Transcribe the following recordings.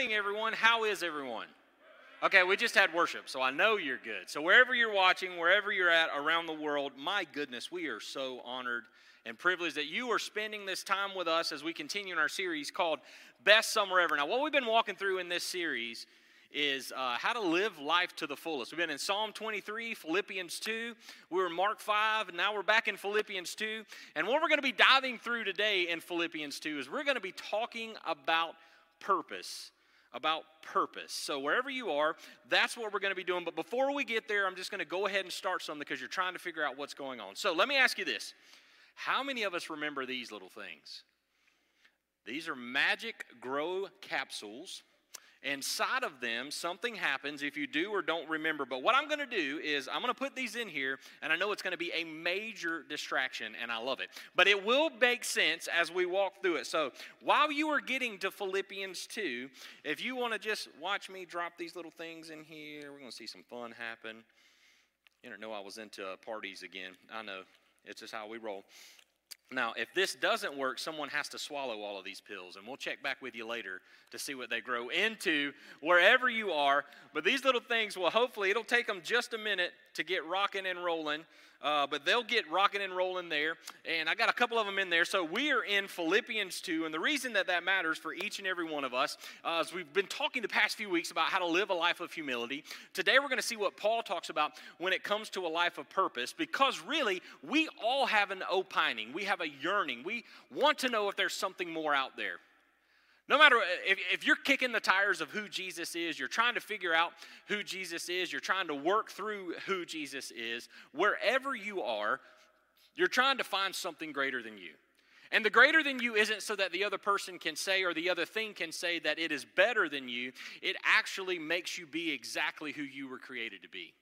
morning, everyone. How is everyone? Okay, we just had worship, so I know you're good. So, wherever you're watching, wherever you're at around the world, my goodness, we are so honored and privileged that you are spending this time with us as we continue in our series called Best Summer Ever. Now, what we've been walking through in this series is uh, how to live life to the fullest. We've been in Psalm 23, Philippians 2, we were in Mark 5, and now we're back in Philippians 2. And what we're going to be diving through today in Philippians 2 is we're going to be talking about purpose. About purpose. So, wherever you are, that's what we're going to be doing. But before we get there, I'm just going to go ahead and start something because you're trying to figure out what's going on. So, let me ask you this How many of us remember these little things? These are magic grow capsules Inside of them, something happens if you do or don't remember. But what I'm going to do is I'm going to put these in here, and I know it's going to be a major distraction, and I love it. But it will make sense as we walk through it. So while you are getting to Philippians 2, if you want to just watch me drop these little things in here, we're going to see some fun happen. You don't know I was into parties again. I know. It's just how we roll. Now, if this doesn't work, someone has to swallow all of these pills, and we'll check back with you later to see what they grow into wherever you are. But these little things will hopefully, it'll take them just a minute to get rocking and rolling. Uh, but they'll get rocking and rolling there. And I got a couple of them in there. So we are in Philippians 2. And the reason that that matters for each and every one of us uh, is we've been talking the past few weeks about how to live a life of humility. Today we're going to see what Paul talks about when it comes to a life of purpose. Because really, we all have an opining, we have a yearning. We want to know if there's something more out there. No matter if, if you're kicking the tires of who Jesus is, you're trying to figure out who Jesus is, you're trying to work through who Jesus is, wherever you are, you're trying to find something greater than you. And the greater than you isn't so that the other person can say or the other thing can say that it is better than you. It actually makes you be exactly who you were created to be.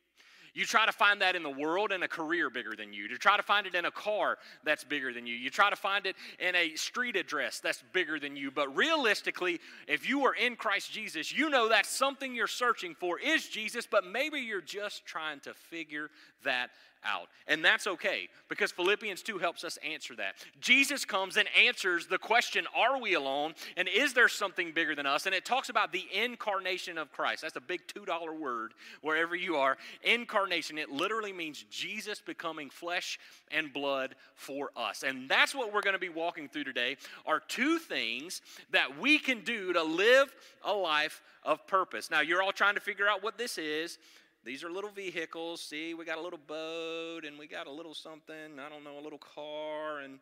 You try to find that in the world and a career bigger than you. You try to find it in a car that's bigger than you. You try to find it in a street address that's bigger than you. But realistically, if you are in Christ Jesus, you know that something you're searching for is Jesus, but maybe you're just trying to figure that out. And that's okay because Philippians 2 helps us answer that. Jesus comes and answers the question Are we alone? And is there something bigger than us? And it talks about the incarnation of Christ. That's a big $2 word wherever you are. Incarnation, it literally means Jesus becoming flesh and blood for us. And that's what we're going to be walking through today are two things that we can do to live a life of purpose. Now, you're all trying to figure out what this is. These are little vehicles. See, we got a little boat and we got a little something, I don't know, a little car and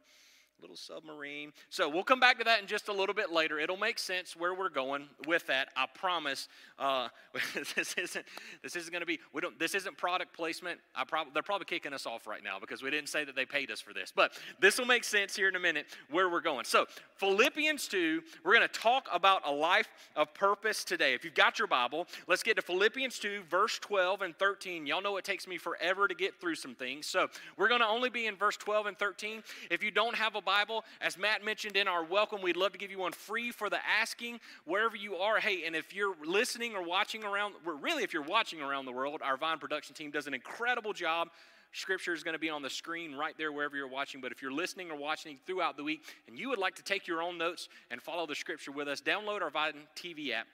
little submarine. So we'll come back to that in just a little bit later. It'll make sense where we're going with that. I promise. Uh, this isn't this isn't going to be. We don't. This isn't product placement. I probably they're probably kicking us off right now because we didn't say that they paid us for this. But this will make sense here in a minute where we're going. So Philippians two. We're going to talk about a life of purpose today. If you've got your Bible, let's get to Philippians two, verse twelve and thirteen. Y'all know it takes me forever to get through some things. So we're going to only be in verse twelve and thirteen. If you don't have a Bible, as Matt mentioned in our welcome, we'd love to give you one free for the asking wherever you are. Hey, and if you're listening or watching around, we're really, if you're watching around the world, our Vine production team does an incredible job. Scripture is going to be on the screen right there wherever you're watching. But if you're listening or watching throughout the week and you would like to take your own notes and follow the Scripture with us, download our Vine TV app.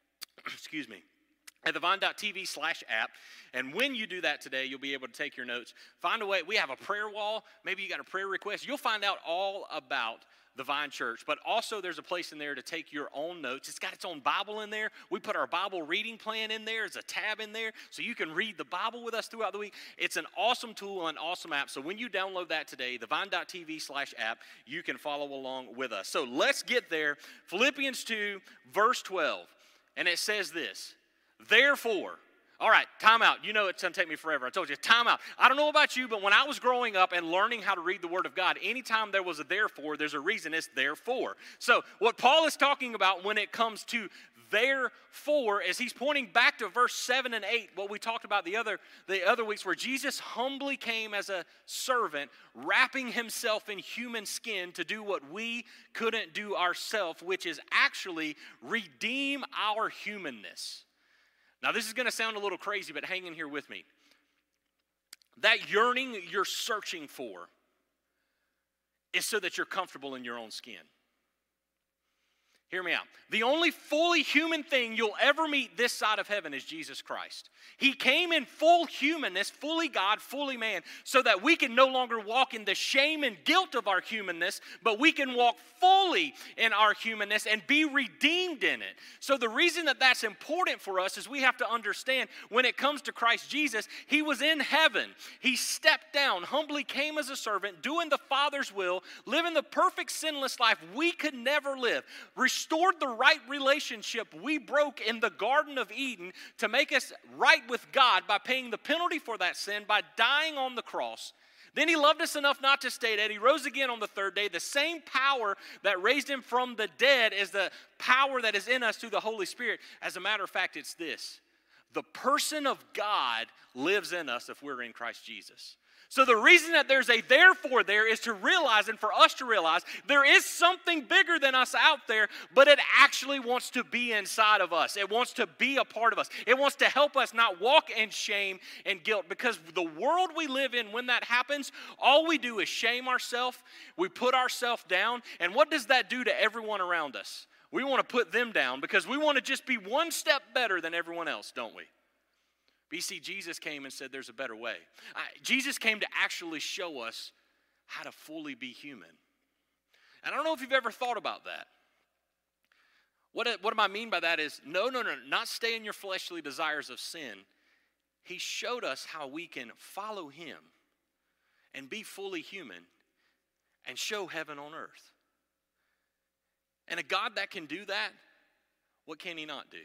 Excuse me at the vine.tv slash app. And when you do that today, you'll be able to take your notes. Find a way. We have a prayer wall. Maybe you got a prayer request. You'll find out all about the Vine Church. But also, there's a place in there to take your own notes. It's got its own Bible in there. We put our Bible reading plan in there. There's a tab in there so you can read the Bible with us throughout the week. It's an awesome tool, an awesome app. So when you download that today, the vine.tv slash app, you can follow along with us. So let's get there. Philippians 2, verse 12. And it says this. Therefore, all right, time out. You know it's going to take me forever. I told you, time out. I don't know about you, but when I was growing up and learning how to read the Word of God, anytime there was a therefore, there's a reason it's therefore. So, what Paul is talking about when it comes to therefore is he's pointing back to verse 7 and 8, what we talked about the other, the other weeks, where Jesus humbly came as a servant, wrapping himself in human skin to do what we couldn't do ourselves, which is actually redeem our humanness. Now, this is going to sound a little crazy, but hang in here with me. That yearning you're searching for is so that you're comfortable in your own skin. Hear me out. The only fully human thing you'll ever meet this side of heaven is Jesus Christ. He came in full humanness, fully God, fully man, so that we can no longer walk in the shame and guilt of our humanness, but we can walk fully in our humanness and be redeemed in it. So, the reason that that's important for us is we have to understand when it comes to Christ Jesus, He was in heaven. He stepped down, humbly came as a servant, doing the Father's will, living the perfect sinless life we could never live restored the right relationship we broke in the Garden of Eden to make us right with God by paying the penalty for that sin by dying on the cross. Then he loved us enough not to stay dead. He rose again on the third day. The same power that raised him from the dead is the power that is in us through the Holy Spirit. As a matter of fact, it's this the person of God lives in us if we're in Christ Jesus. So, the reason that there's a therefore there is to realize and for us to realize there is something bigger than us out there, but it actually wants to be inside of us. It wants to be a part of us. It wants to help us not walk in shame and guilt because the world we live in, when that happens, all we do is shame ourselves, we put ourselves down, and what does that do to everyone around us? We want to put them down because we want to just be one step better than everyone else, don't we? BC, Jesus came and said there's a better way. Jesus came to actually show us how to fully be human. And I don't know if you've ever thought about that. What, uh, what do I mean by that is no, no, no, not stay in your fleshly desires of sin. He showed us how we can follow Him and be fully human and show heaven on earth. And a God that can do that, what can He not do?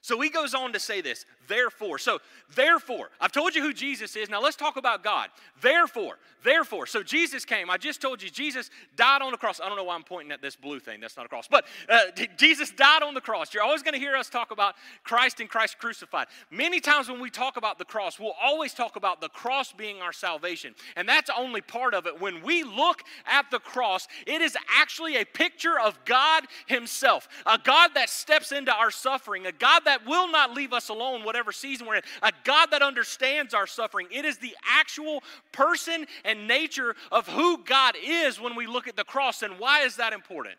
So he goes on to say this, therefore. So, therefore, I've told you who Jesus is. Now let's talk about God. Therefore, therefore. So Jesus came. I just told you Jesus died on the cross. I don't know why I'm pointing at this blue thing. That's not a cross. But uh, Jesus died on the cross. You're always going to hear us talk about Christ and Christ crucified. Many times when we talk about the cross, we'll always talk about the cross being our salvation. And that's only part of it. When we look at the cross, it is actually a picture of God Himself, a God that steps into our suffering, a God that will not leave us alone, whatever season we're in, a God that understands our suffering. It is the actual person and nature of who God is when we look at the cross. And why is that important?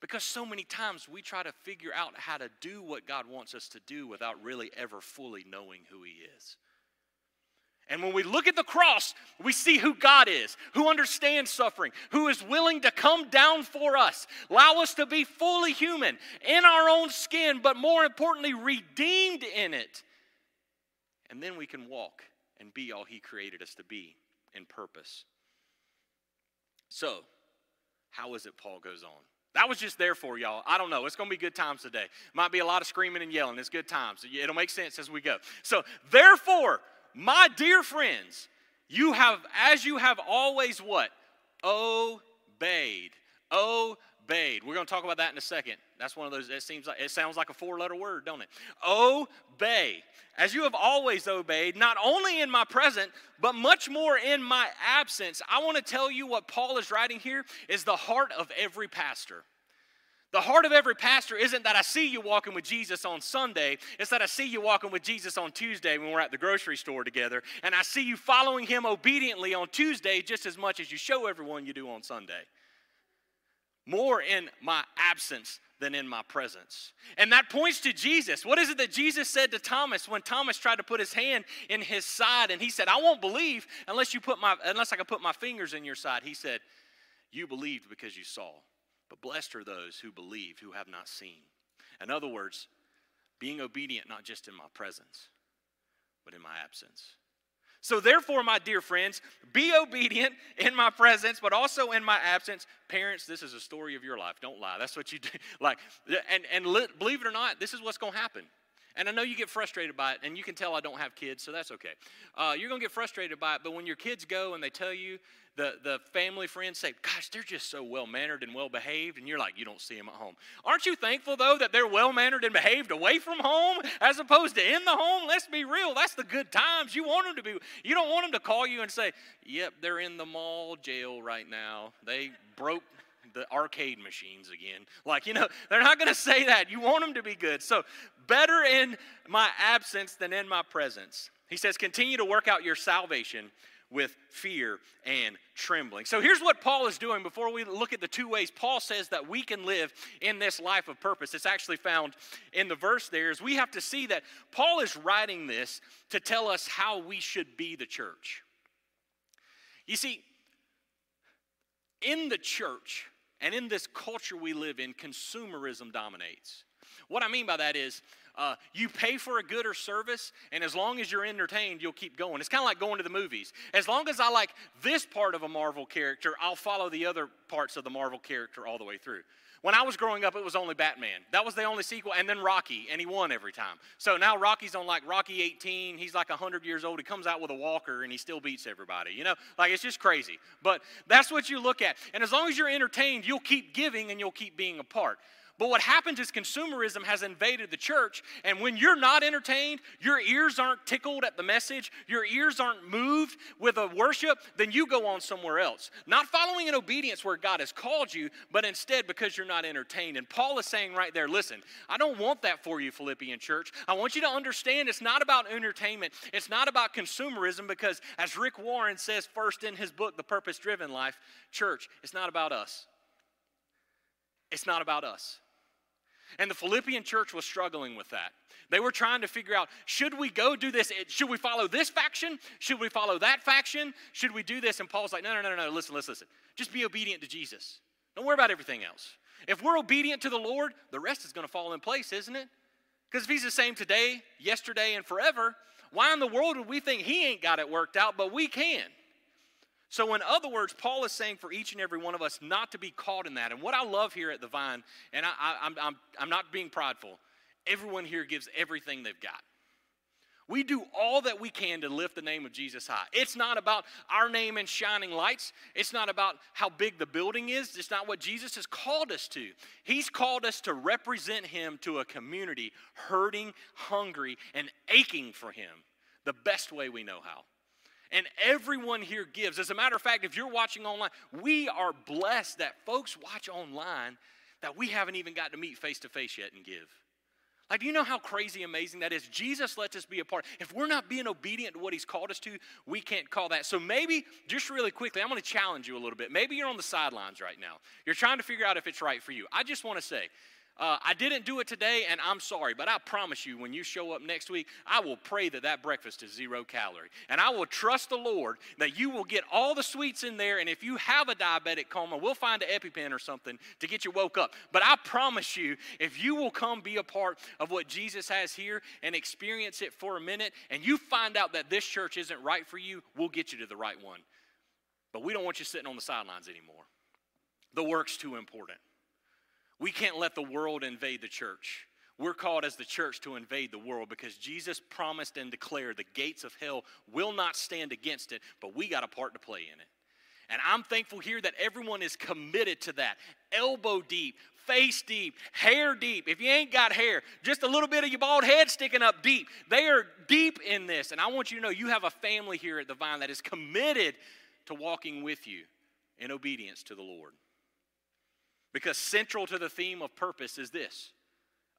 Because so many times we try to figure out how to do what God wants us to do without really ever fully knowing who He is. And when we look at the cross, we see who God is, who understands suffering, who is willing to come down for us, allow us to be fully human in our own skin, but more importantly, redeemed in it. And then we can walk and be all He created us to be in purpose. So, how is it Paul goes on? That was just there for y'all. I don't know. It's going to be good times today. Might be a lot of screaming and yelling. It's good times. It'll make sense as we go. So, therefore, my dear friends, you have, as you have always what? Obeyed. Obeyed. We're going to talk about that in a second. That's one of those, it seems like, it sounds like a four letter word, don't it? Obey. As you have always obeyed, not only in my present, but much more in my absence. I want to tell you what Paul is writing here is the heart of every pastor. The heart of every pastor isn't that I see you walking with Jesus on Sunday, it's that I see you walking with Jesus on Tuesday when we're at the grocery store together, and I see you following him obediently on Tuesday just as much as you show everyone you do on Sunday. More in my absence than in my presence. And that points to Jesus. What is it that Jesus said to Thomas when Thomas tried to put his hand in his side and he said, "I won't believe unless you put my unless I can put my fingers in your side." He said, "You believed because you saw." But blessed are those who believe, who have not seen. In other words, being obedient not just in my presence, but in my absence. So, therefore, my dear friends, be obedient in my presence, but also in my absence. Parents, this is a story of your life. Don't lie. That's what you do. Like, and, and believe it or not, this is what's going to happen. And I know you get frustrated by it, and you can tell I don't have kids, so that's okay. Uh, you're going to get frustrated by it, but when your kids go and they tell you, the, the family friends say, Gosh, they're just so well mannered and well behaved, and you're like, You don't see them at home. Aren't you thankful, though, that they're well mannered and behaved away from home as opposed to in the home? Let's be real. That's the good times. You want them to be, you don't want them to call you and say, Yep, they're in the mall jail right now. They broke the arcade machines again. Like, you know, they're not going to say that. You want them to be good. So, better in my absence than in my presence. He says, continue to work out your salvation with fear and trembling. So here's what Paul is doing before we look at the two ways Paul says that we can live in this life of purpose. It's actually found in the verse there is we have to see that Paul is writing this to tell us how we should be the church. You see, in the church and in this culture we live in, consumerism dominates. What I mean by that is, uh, you pay for a good or service, and as long as you're entertained, you'll keep going. It's kind of like going to the movies. As long as I like this part of a Marvel character, I'll follow the other parts of the Marvel character all the way through. When I was growing up, it was only Batman. That was the only sequel, and then Rocky, and he won every time. So now Rocky's on like Rocky 18. He's like 100 years old. He comes out with a walker, and he still beats everybody. You know, like it's just crazy. But that's what you look at. And as long as you're entertained, you'll keep giving and you'll keep being a part. But what happens is consumerism has invaded the church, and when you're not entertained, your ears aren't tickled at the message, your ears aren't moved with a worship, then you go on somewhere else. Not following in obedience where God has called you, but instead because you're not entertained. And Paul is saying right there, listen, I don't want that for you, Philippian church. I want you to understand it's not about entertainment, it's not about consumerism, because as Rick Warren says first in his book, The Purpose Driven Life, church, it's not about us. It's not about us. And the Philippian church was struggling with that. They were trying to figure out should we go do this? Should we follow this faction? Should we follow that faction? Should we do this? And Paul's like, no, no, no, no. Listen, listen, listen. Just be obedient to Jesus. Don't worry about everything else. If we're obedient to the Lord, the rest is going to fall in place, isn't it? Because if He's the same today, yesterday, and forever, why in the world would we think He ain't got it worked out, but we can? So, in other words, Paul is saying for each and every one of us not to be caught in that. And what I love here at the Vine, and I, am I'm, I'm, I'm not being prideful, everyone here gives everything they've got. We do all that we can to lift the name of Jesus high. It's not about our name and shining lights. It's not about how big the building is. It's not what Jesus has called us to. He's called us to represent Him to a community hurting, hungry, and aching for Him the best way we know how and everyone here gives. As a matter of fact, if you're watching online, we are blessed that folks watch online that we haven't even got to meet face to face yet and give. Like, do you know how crazy amazing that is? Jesus lets us be a part. If we're not being obedient to what He's called us to, we can't call that. So, maybe, just really quickly, I'm going to challenge you a little bit. Maybe you're on the sidelines right now. You're trying to figure out if it's right for you. I just want to say, uh, I didn't do it today, and I'm sorry, but I promise you, when you show up next week, I will pray that that breakfast is zero calorie. And I will trust the Lord that you will get all the sweets in there. And if you have a diabetic coma, we'll find an EpiPen or something to get you woke up. But I promise you, if you will come be a part of what Jesus has here and experience it for a minute, and you find out that this church isn't right for you, we'll get you to the right one. But we don't want you sitting on the sidelines anymore. The work's too important. We can't let the world invade the church. We're called as the church to invade the world because Jesus promised and declared the gates of hell will not stand against it, but we got a part to play in it. And I'm thankful here that everyone is committed to that. Elbow deep, face deep, hair deep. If you ain't got hair, just a little bit of your bald head sticking up deep. They are deep in this. And I want you to know you have a family here at the Vine that is committed to walking with you in obedience to the Lord. Because central to the theme of purpose is this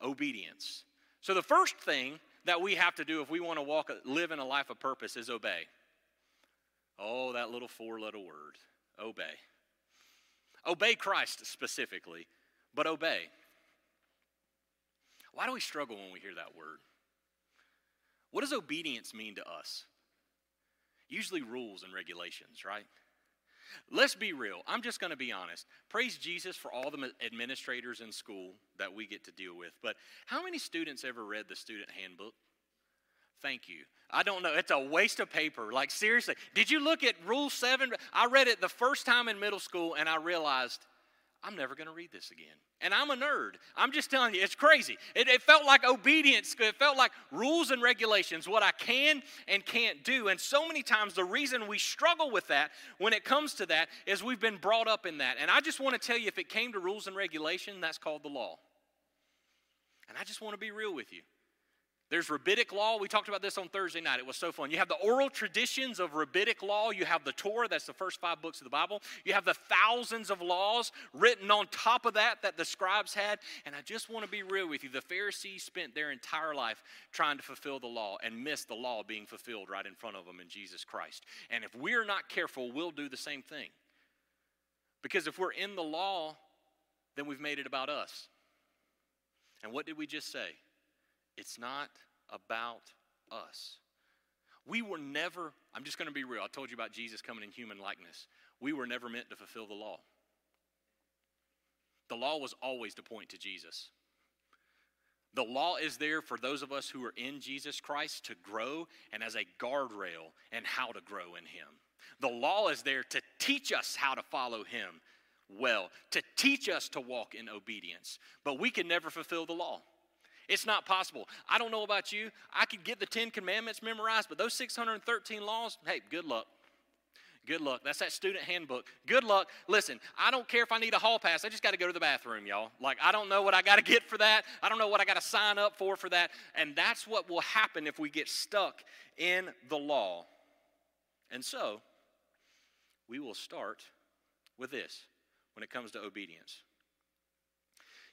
obedience. So, the first thing that we have to do if we want to walk, live in a life of purpose is obey. Oh, that little four letter word obey. Obey Christ specifically, but obey. Why do we struggle when we hear that word? What does obedience mean to us? Usually rules and regulations, right? Let's be real. I'm just going to be honest. Praise Jesus for all the administrators in school that we get to deal with. But how many students ever read the student handbook? Thank you. I don't know. It's a waste of paper. Like, seriously. Did you look at Rule 7? I read it the first time in middle school and I realized I'm never going to read this again. And I'm a nerd. I'm just telling you, it's crazy. It, it, felt like obedience, it felt like rules and regulations, what I can and can't do. And so many times, the reason we struggle with that when it comes to that is we've been brought up in that. And I just want to tell you if it came to rules and regulation, that's called the law. And I just want to be real with you. There's rabbinic law. We talked about this on Thursday night. It was so fun. You have the oral traditions of rabbinic law. You have the Torah, that's the first five books of the Bible. You have the thousands of laws written on top of that that the scribes had. And I just want to be real with you. The Pharisees spent their entire life trying to fulfill the law and missed the law being fulfilled right in front of them in Jesus Christ. And if we're not careful, we'll do the same thing. Because if we're in the law, then we've made it about us. And what did we just say? It's not about us. We were never, I'm just going to be real. I told you about Jesus coming in human likeness. We were never meant to fulfill the law. The law was always to point to Jesus. The law is there for those of us who are in Jesus Christ to grow and as a guardrail and how to grow in Him. The law is there to teach us how to follow Him well, to teach us to walk in obedience. But we can never fulfill the law. It's not possible. I don't know about you. I could get the Ten Commandments memorized, but those 613 laws, hey, good luck. Good luck. That's that student handbook. Good luck. Listen, I don't care if I need a hall pass. I just got to go to the bathroom, y'all. Like, I don't know what I got to get for that. I don't know what I got to sign up for for that. And that's what will happen if we get stuck in the law. And so, we will start with this when it comes to obedience.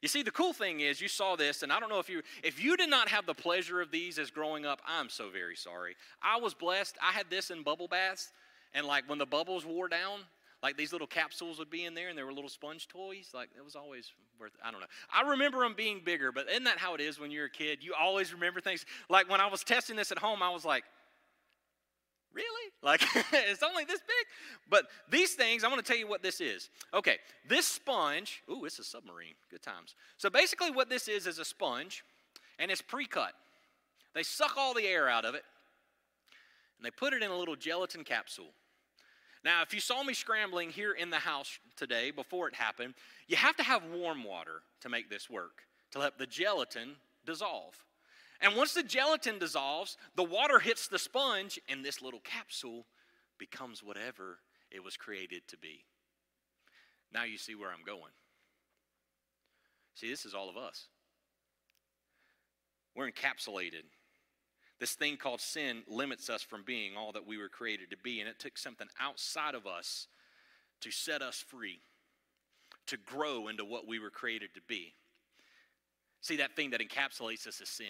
You see, the cool thing is, you saw this, and I don't know if you, if you did not have the pleasure of these as growing up, I'm so very sorry. I was blessed. I had this in bubble baths, and like when the bubbles wore down, like these little capsules would be in there, and there were little sponge toys. Like it was always worth. I don't know. I remember them being bigger, but isn't that how it is when you're a kid? You always remember things. Like when I was testing this at home, I was like, Really? Like, it's only this big? But these things, I'm going to tell you what this is. Okay, this sponge, ooh, it's a submarine. Good times. So basically, what this is is a sponge, and it's pre cut. They suck all the air out of it, and they put it in a little gelatin capsule. Now, if you saw me scrambling here in the house today before it happened, you have to have warm water to make this work, to let the gelatin dissolve. And once the gelatin dissolves, the water hits the sponge, and this little capsule becomes whatever it was created to be. Now you see where I'm going. See, this is all of us. We're encapsulated. This thing called sin limits us from being all that we were created to be, and it took something outside of us to set us free, to grow into what we were created to be. See, that thing that encapsulates us is sin.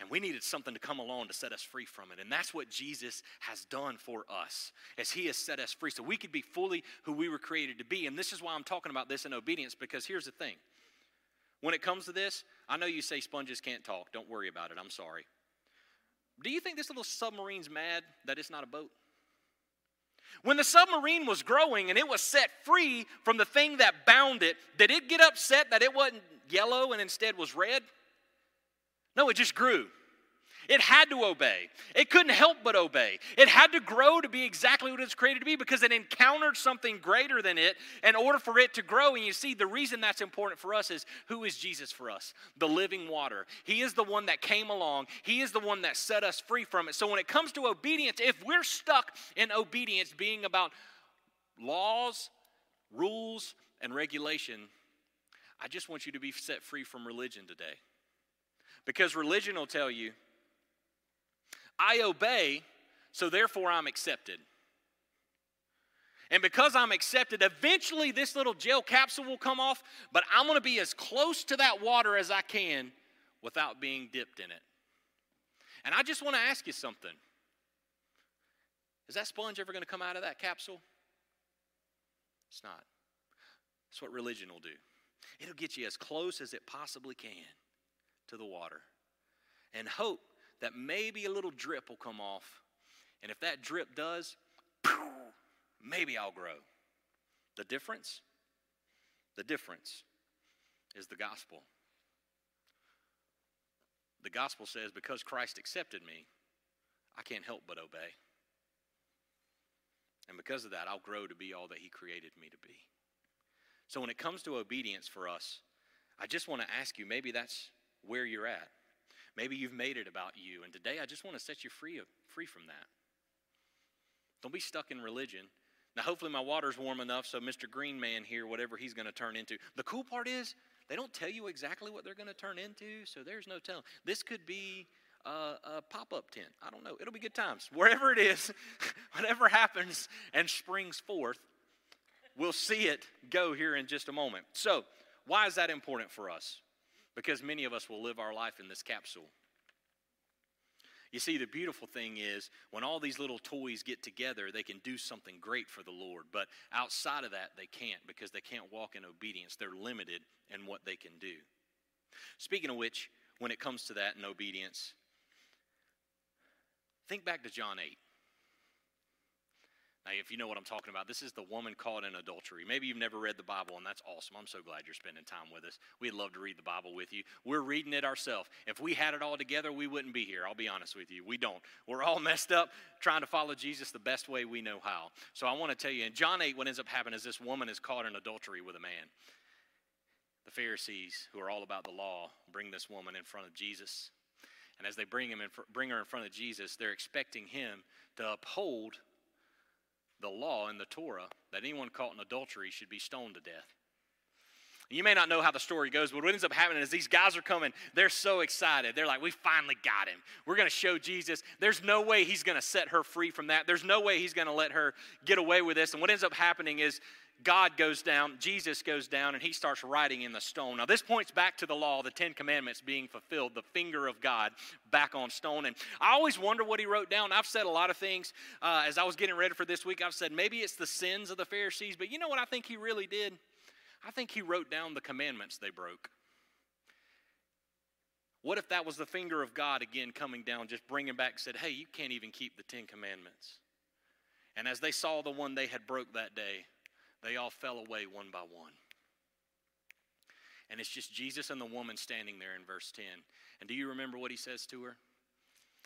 And we needed something to come along to set us free from it. And that's what Jesus has done for us, as he has set us free. So we could be fully who we were created to be. And this is why I'm talking about this in obedience, because here's the thing. When it comes to this, I know you say sponges can't talk. Don't worry about it. I'm sorry. Do you think this little submarine's mad that it's not a boat? When the submarine was growing and it was set free from the thing that bound it, did it get upset that it wasn't yellow and instead was red? No, it just grew. It had to obey. It couldn't help but obey. It had to grow to be exactly what it's created to be because it encountered something greater than it in order for it to grow. And you see, the reason that's important for us is who is Jesus for us? The living water. He is the one that came along, He is the one that set us free from it. So when it comes to obedience, if we're stuck in obedience being about laws, rules, and regulation, I just want you to be set free from religion today. Because religion will tell you, I obey, so therefore I'm accepted. And because I'm accepted, eventually this little gel capsule will come off, but I'm going to be as close to that water as I can without being dipped in it. And I just want to ask you something. Is that sponge ever going to come out of that capsule? It's not. That's what religion will do. It'll get you as close as it possibly can to the water and hope that maybe a little drip will come off. And if that drip does, maybe I'll grow. The difference? The difference is the gospel. The gospel says, because Christ accepted me, I can't help but obey. And because of that, I'll grow to be all that He created me to be. So when it comes to obedience for us, I just want to ask you maybe that's where you're at. Maybe you've made it about you, and today I just want to set you free, free from that. Don't be stuck in religion. Now, hopefully, my water's warm enough so Mr. Green Man here, whatever he's going to turn into. The cool part is, they don't tell you exactly what they're going to turn into, so there's no telling. This could be a, a pop up tent. I don't know. It'll be good times. Wherever it is, whatever happens and springs forth, we'll see it go here in just a moment. So, why is that important for us? Because many of us will live our life in this capsule. You see, the beautiful thing is when all these little toys get together, they can do something great for the Lord. But outside of that, they can't because they can't walk in obedience. They're limited in what they can do. Speaking of which, when it comes to that and obedience, think back to John 8. Now, if you know what I'm talking about, this is the woman caught in adultery. Maybe you've never read the Bible, and that's awesome. I'm so glad you're spending time with us. We'd love to read the Bible with you. We're reading it ourselves. If we had it all together, we wouldn't be here. I'll be honest with you. We don't. We're all messed up trying to follow Jesus the best way we know how. So I want to tell you, in John 8, what ends up happening is this woman is caught in adultery with a man. The Pharisees, who are all about the law, bring this woman in front of Jesus. And as they bring, him in, bring her in front of Jesus, they're expecting him to uphold the law in the Torah that anyone caught in adultery should be stoned to death. You may not know how the story goes, but what ends up happening is these guys are coming. They're so excited. They're like, we finally got him. We're going to show Jesus. There's no way he's going to set her free from that. There's no way he's going to let her get away with this. And what ends up happening is God goes down, Jesus goes down, and he starts writing in the stone. Now, this points back to the law, the Ten Commandments being fulfilled, the finger of God back on stone. And I always wonder what he wrote down. I've said a lot of things uh, as I was getting ready for this week. I've said maybe it's the sins of the Pharisees, but you know what I think he really did? I think he wrote down the commandments they broke. What if that was the finger of God again coming down, just bringing back, said, hey, you can't even keep the Ten Commandments? And as they saw the one they had broke that day, they all fell away one by one. And it's just Jesus and the woman standing there in verse 10. And do you remember what he says to her?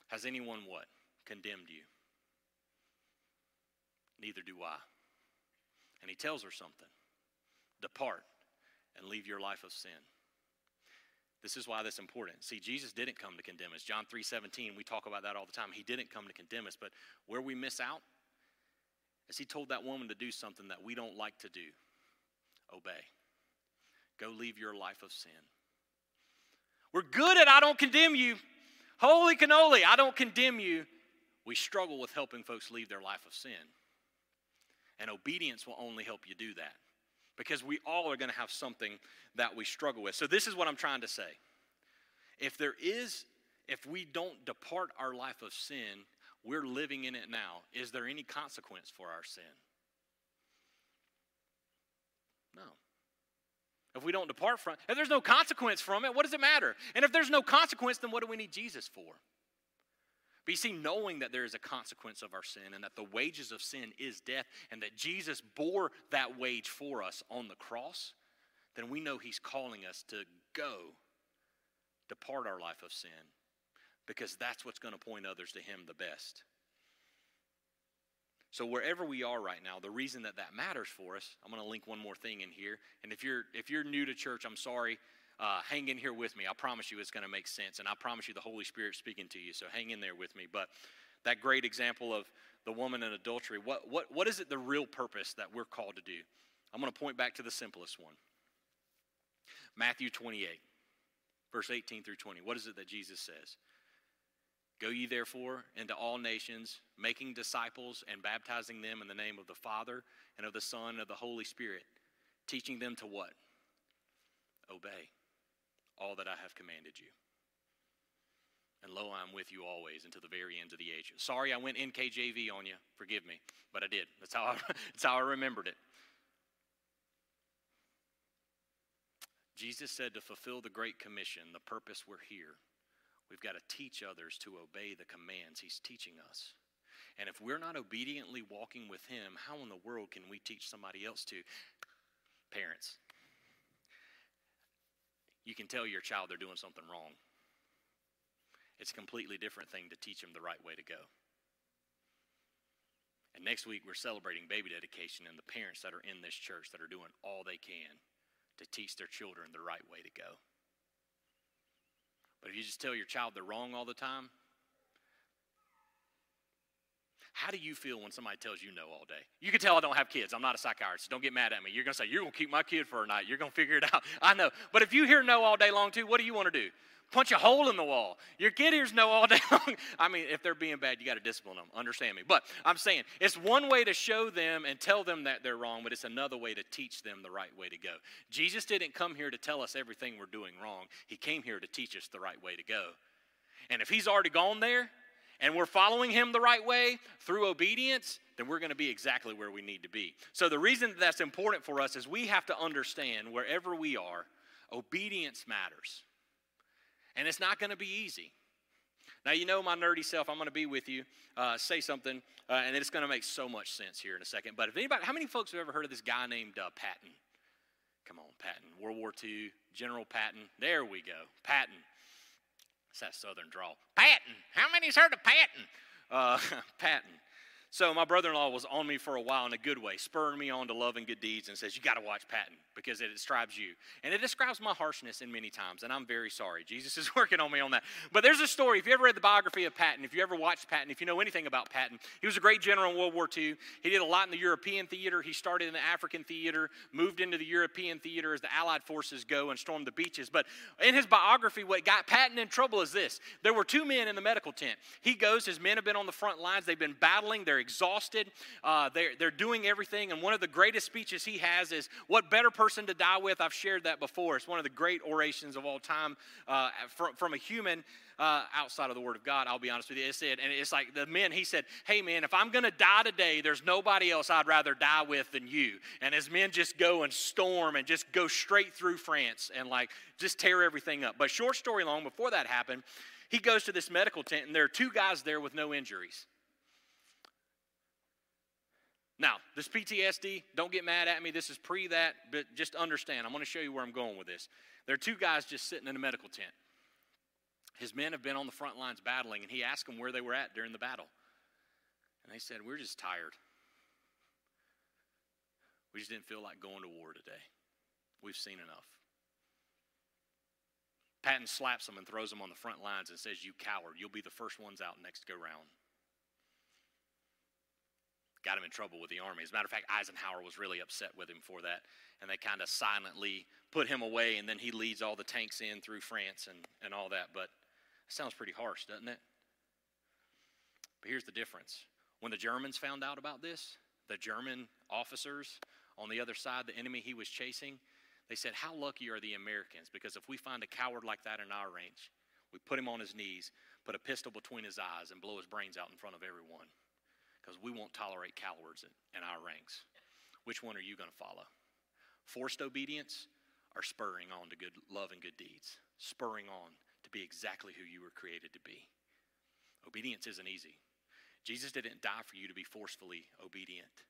Has anyone what? Condemned you? Neither do I. And he tells her something Depart and leave your life of sin. This is why that's important. See, Jesus didn't come to condemn us. John 3 17, we talk about that all the time. He didn't come to condemn us, but where we miss out as he told that woman to do something that we don't like to do obey. Go leave your life of sin. We're good at I don't condemn you. Holy cannoli, I don't condemn you. We struggle with helping folks leave their life of sin. And obedience will only help you do that because we all are going to have something that we struggle with. So, this is what I'm trying to say. If there is, if we don't depart our life of sin, we're living in it now. Is there any consequence for our sin? No. If we don't depart from if there's no consequence from it, what does it matter? And if there's no consequence, then what do we need Jesus for? But you see, knowing that there is a consequence of our sin and that the wages of sin is death and that Jesus bore that wage for us on the cross, then we know He's calling us to go, depart our life of sin, because that's what's going to point others to Him the best. So wherever we are right now, the reason that that matters for us, I'm going to link one more thing in here. And if you're if you're new to church, I'm sorry. Uh, hang in here with me. I promise you it's going to make sense, and I promise you the Holy Spirit speaking to you. So hang in there with me. But that great example of the woman in adultery. What what what is it? The real purpose that we're called to do? I'm going to point back to the simplest one. Matthew 28, verse 18 through 20. What is it that Jesus says? Go ye therefore into all nations, making disciples and baptizing them in the name of the Father and of the Son and of the Holy Spirit, teaching them to what? Obey all that I have commanded you. And lo, I'm with you always until the very end of the age. Sorry, I went NKJV on you. Forgive me, but I did. That's how I, that's how I remembered it. Jesus said to fulfill the Great Commission, the purpose we're here We've got to teach others to obey the commands He's teaching us. And if we're not obediently walking with Him, how in the world can we teach somebody else to? Parents, you can tell your child they're doing something wrong. It's a completely different thing to teach them the right way to go. And next week, we're celebrating baby dedication, and the parents that are in this church that are doing all they can to teach their children the right way to go. But if you just tell your child they're wrong all the time, How do you feel when somebody tells you no all day? You can tell I don't have kids. I'm not a psychiatrist. Don't get mad at me. You're going to say, You're going to keep my kid for a night. You're going to figure it out. I know. But if you hear no all day long, too, what do you want to do? Punch a hole in the wall. Your kid hears no all day long. I mean, if they're being bad, you got to discipline them. Understand me. But I'm saying it's one way to show them and tell them that they're wrong, but it's another way to teach them the right way to go. Jesus didn't come here to tell us everything we're doing wrong, He came here to teach us the right way to go. And if He's already gone there, and we're following him the right way through obedience, then we're going to be exactly where we need to be. So, the reason that that's important for us is we have to understand wherever we are, obedience matters. And it's not going to be easy. Now, you know my nerdy self, I'm going to be with you, uh, say something, uh, and it's going to make so much sense here in a second. But if anybody, how many folks have ever heard of this guy named uh, Patton? Come on, Patton. World War II, General Patton. There we go. Patton. It's that southern drawl. Patton. How many's heard of Patton? Uh, Patton. So my brother-in-law was on me for a while in a good way, spurring me on to love and good deeds, and says, "You got to watch Patton because it describes you, and it describes my harshness in many times, and I'm very sorry. Jesus is working on me on that. But there's a story. If you ever read the biography of Patton, if you ever watched Patton, if you know anything about Patton, he was a great general in World War II. He did a lot in the European theater. He started in the African theater, moved into the European theater as the Allied forces go and storm the beaches. But in his biography, what got Patton in trouble is this: there were two men in the medical tent. He goes. His men have been on the front lines. They've been battling. They're exhausted. Uh, they're, they're doing everything. And one of the greatest speeches he has is, What better person to die with? I've shared that before. It's one of the great orations of all time uh, from, from a human. Uh, outside of the Word of God, I'll be honest with you. It said, and it's like the men, he said, Hey, man, if I'm going to die today, there's nobody else I'd rather die with than you. And his men just go and storm and just go straight through France and like just tear everything up. But short story long, before that happened, he goes to this medical tent, and there are two guys there with no injuries. Now, this PTSD, don't get mad at me. This is pre that, but just understand. I'm going to show you where I'm going with this. There are two guys just sitting in a medical tent. His men have been on the front lines battling, and he asked them where they were at during the battle. And they said, We're just tired. We just didn't feel like going to war today. We've seen enough. Patton slaps them and throws them on the front lines and says, You coward, you'll be the first ones out next go round got him in trouble with the army. As a matter of fact, Eisenhower was really upset with him for that, and they kind of silently put him away, and then he leads all the tanks in through France and, and all that. But it sounds pretty harsh, doesn't it? But here's the difference. When the Germans found out about this, the German officers on the other side, the enemy he was chasing, they said, How lucky are the Americans? Because if we find a coward like that in our range, we put him on his knees, put a pistol between his eyes, and blow his brains out in front of everyone because we won't tolerate cowards in, in our ranks. Which one are you going to follow? Forced obedience or spurring on to good love and good deeds? Spurring on to be exactly who you were created to be. Obedience isn't easy. Jesus didn't die for you to be forcefully obedient.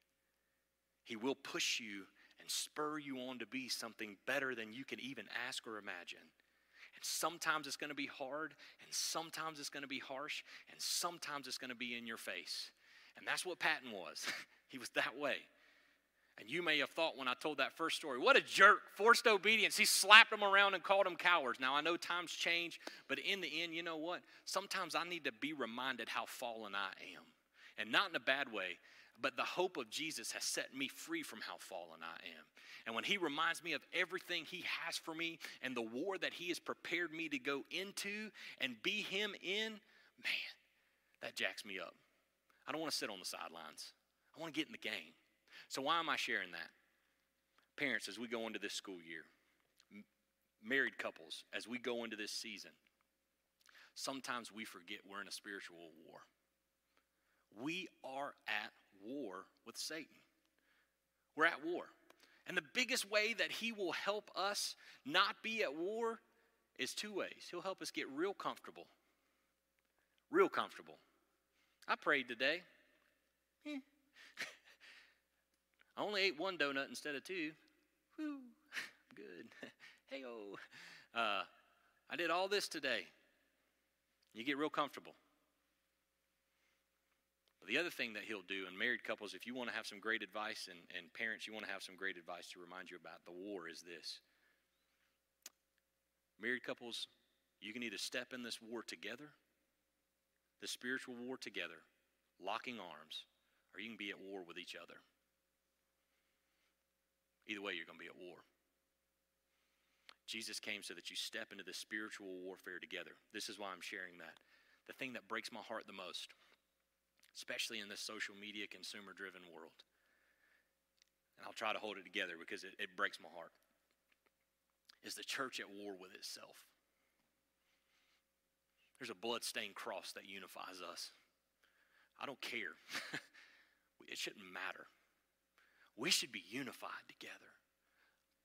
He will push you and spur you on to be something better than you can even ask or imagine. And sometimes it's going to be hard, and sometimes it's going to be harsh, and sometimes it's going to be in your face. And that's what Patton was. he was that way. And you may have thought when I told that first story, what a jerk, forced obedience. He slapped them around and called them cowards. Now, I know times change, but in the end, you know what? Sometimes I need to be reminded how fallen I am. And not in a bad way, but the hope of Jesus has set me free from how fallen I am. And when He reminds me of everything He has for me and the war that He has prepared me to go into and be Him in, man, that jacks me up. I don't want to sit on the sidelines. I want to get in the game. So, why am I sharing that? Parents, as we go into this school year, married couples, as we go into this season, sometimes we forget we're in a spiritual war. We are at war with Satan. We're at war. And the biggest way that he will help us not be at war is two ways. He'll help us get real comfortable. Real comfortable. I prayed today. Eh. I only ate one donut instead of two. Whew, good. hey, oh. Uh, I did all this today. You get real comfortable. But the other thing that he'll do, and married couples, if you want to have some great advice, and, and parents, you want to have some great advice to remind you about the war, is this. Married couples, you can either step in this war together the spiritual war together, locking arms, or you can be at war with each other. Either way, you're going to be at war. Jesus came so that you step into the spiritual warfare together. This is why I'm sharing that. The thing that breaks my heart the most, especially in this social media consumer driven world, and I'll try to hold it together because it, it breaks my heart, is the church at war with itself. There's a blood-stained cross that unifies us. I don't care. it shouldn't matter. We should be unified together,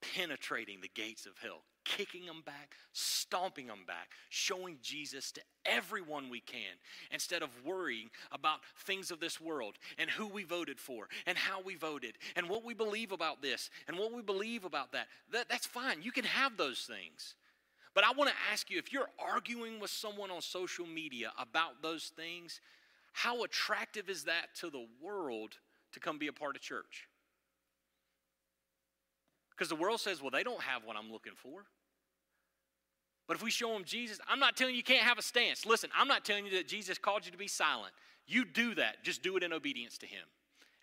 penetrating the gates of hell, kicking them back, stomping them back, showing Jesus to everyone we can instead of worrying about things of this world and who we voted for and how we voted and what we believe about this and what we believe about that. that that's fine. You can have those things. But I want to ask you if you're arguing with someone on social media about those things, how attractive is that to the world to come be a part of church? Because the world says, well, they don't have what I'm looking for. But if we show them Jesus, I'm not telling you you can't have a stance. Listen, I'm not telling you that Jesus called you to be silent. You do that, just do it in obedience to Him.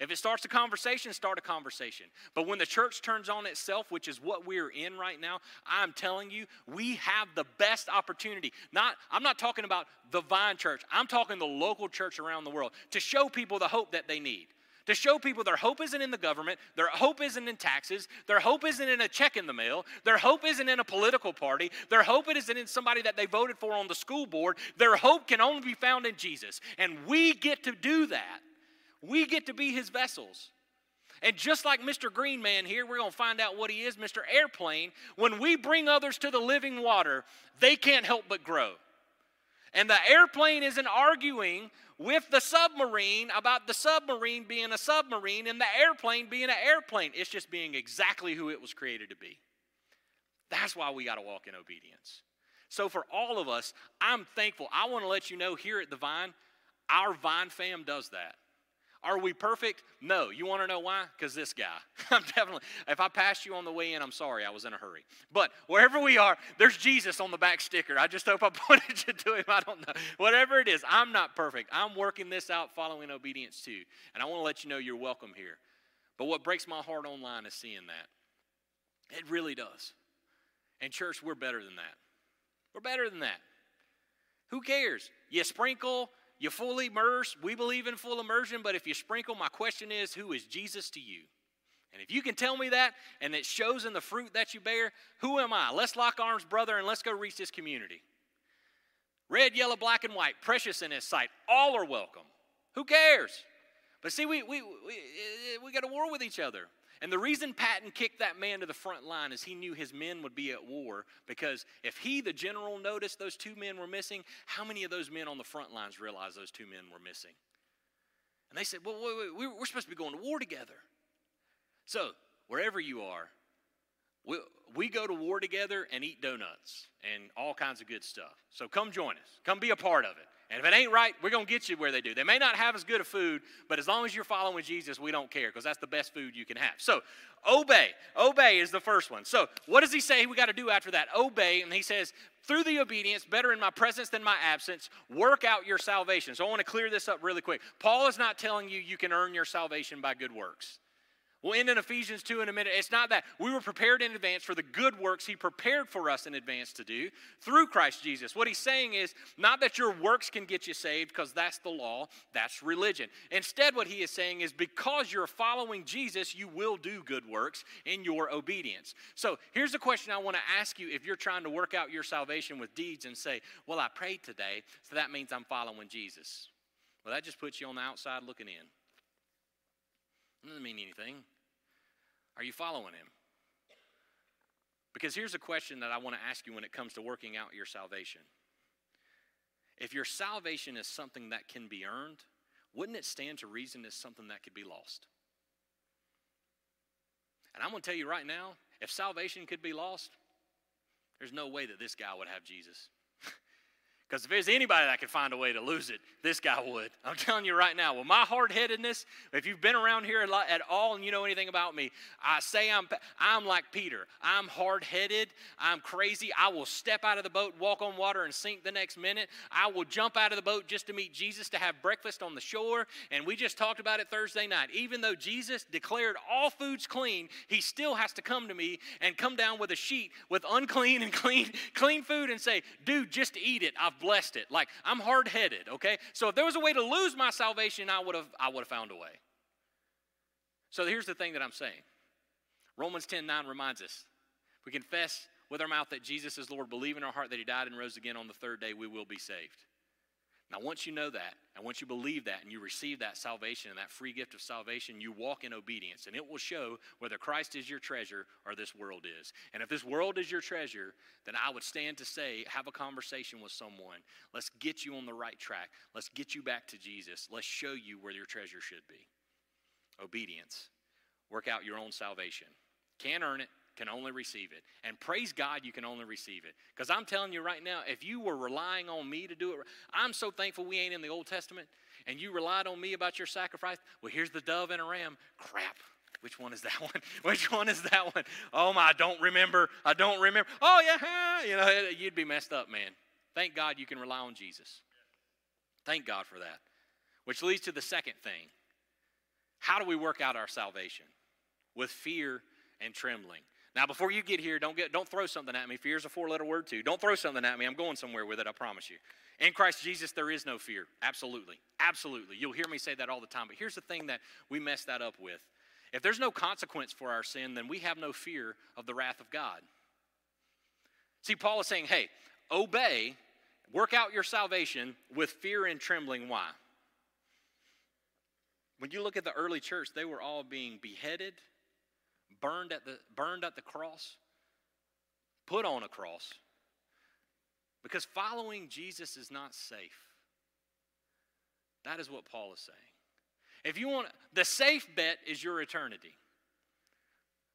If it starts a conversation, start a conversation. But when the church turns on itself, which is what we're in right now, I'm telling you, we have the best opportunity. Not I'm not talking about the Vine Church. I'm talking the local church around the world to show people the hope that they need. To show people their hope isn't in the government, their hope isn't in taxes, their hope isn't in a check in the mail, their hope isn't in a political party, their hope isn't in somebody that they voted for on the school board. Their hope can only be found in Jesus. And we get to do that. We get to be his vessels. And just like Mr. Green Man here, we're going to find out what he is, Mr. Airplane. When we bring others to the living water, they can't help but grow. And the airplane isn't arguing with the submarine about the submarine being a submarine and the airplane being an airplane. It's just being exactly who it was created to be. That's why we got to walk in obedience. So, for all of us, I'm thankful. I want to let you know here at the Vine, our Vine fam does that. Are we perfect? No. You want to know why? Because this guy. I'm definitely, if I passed you on the way in, I'm sorry. I was in a hurry. But wherever we are, there's Jesus on the back sticker. I just hope I pointed you to him. I don't know. Whatever it is, I'm not perfect. I'm working this out following obedience too. And I want to let you know you're welcome here. But what breaks my heart online is seeing that. It really does. And, church, we're better than that. We're better than that. Who cares? You sprinkle you fully immerse. We believe in full immersion, but if you sprinkle, my question is who is Jesus to you? And if you can tell me that and it shows in the fruit that you bear, who am I? Let's lock arms, brother, and let's go reach this community. Red, yellow, black, and white, precious in his sight. All are welcome. Who cares? But see, we, we, we, we got a war with each other. And the reason Patton kicked that man to the front line is he knew his men would be at war because if he, the general, noticed those two men were missing, how many of those men on the front lines realized those two men were missing? And they said, Well, wait, wait, we're supposed to be going to war together. So, wherever you are, we, we go to war together and eat donuts and all kinds of good stuff. So, come join us, come be a part of it. And if it ain't right, we're going to get you where they do. They may not have as good a food, but as long as you're following Jesus, we don't care because that's the best food you can have. So, obey. Obey is the first one. So, what does he say we got to do after that? Obey. And he says, through the obedience, better in my presence than my absence, work out your salvation. So, I want to clear this up really quick. Paul is not telling you you can earn your salvation by good works. We'll end in Ephesians 2 in a minute. It's not that. We were prepared in advance for the good works He prepared for us in advance to do through Christ Jesus. What He's saying is not that your works can get you saved because that's the law, that's religion. Instead, what He is saying is because you're following Jesus, you will do good works in your obedience. So here's the question I want to ask you if you're trying to work out your salvation with deeds and say, Well, I prayed today, so that means I'm following Jesus. Well, that just puts you on the outside looking in. Doesn't mean anything. Are you following him? Because here's a question that I want to ask you when it comes to working out your salvation. If your salvation is something that can be earned, wouldn't it stand to reason as something that could be lost? And I'm going to tell you right now if salvation could be lost, there's no way that this guy would have Jesus. Because if there's anybody that could find a way to lose it, this guy would. I'm telling you right now. Well, my hard headedness, if you've been around here at all and you know anything about me, I say I'm, I'm like Peter. I'm hard headed. I'm crazy. I will step out of the boat, walk on water, and sink the next minute. I will jump out of the boat just to meet Jesus to have breakfast on the shore. And we just talked about it Thursday night. Even though Jesus declared all foods clean, he still has to come to me and come down with a sheet with unclean and clean, clean food and say, dude, just eat it. I've blessed it. Like I'm hard headed, okay? So if there was a way to lose my salvation, I would have I would have found a way. So here's the thing that I'm saying. Romans 10 9 reminds us. We confess with our mouth that Jesus is Lord, believe in our heart that He died and rose again on the third day, we will be saved. Now, once you know that, and once you believe that, and you receive that salvation and that free gift of salvation, you walk in obedience, and it will show whether Christ is your treasure or this world is. And if this world is your treasure, then I would stand to say, have a conversation with someone. Let's get you on the right track. Let's get you back to Jesus. Let's show you where your treasure should be. Obedience. Work out your own salvation. Can't earn it, can only receive it. And praise God, you can only receive it. Because I'm telling you right now, if you were relying on me to do it, I'm so thankful we ain't in the Old Testament, and you relied on me about your sacrifice. Well, here's the dove and a ram. Crap. Which one is that one? Which one is that one? Oh my, I don't remember. I don't remember. Oh yeah, you know, you'd be messed up, man. Thank God you can rely on Jesus. Thank God for that. Which leads to the second thing. How do we work out our salvation? With fear and trembling. Now, before you get here, don't, get, don't throw something at me. Fear is a four letter word, too. Don't throw something at me. I'm going somewhere with it, I promise you. In Christ Jesus, there is no fear. Absolutely. Absolutely. You'll hear me say that all the time. But here's the thing that we mess that up with if there's no consequence for our sin, then we have no fear of the wrath of God. See, Paul is saying, hey, obey, work out your salvation with fear and trembling. Why? When you look at the early church, they were all being beheaded burned at the, burned at the cross, put on a cross, because following Jesus is not safe. That is what Paul is saying. If you want, the safe bet is your eternity.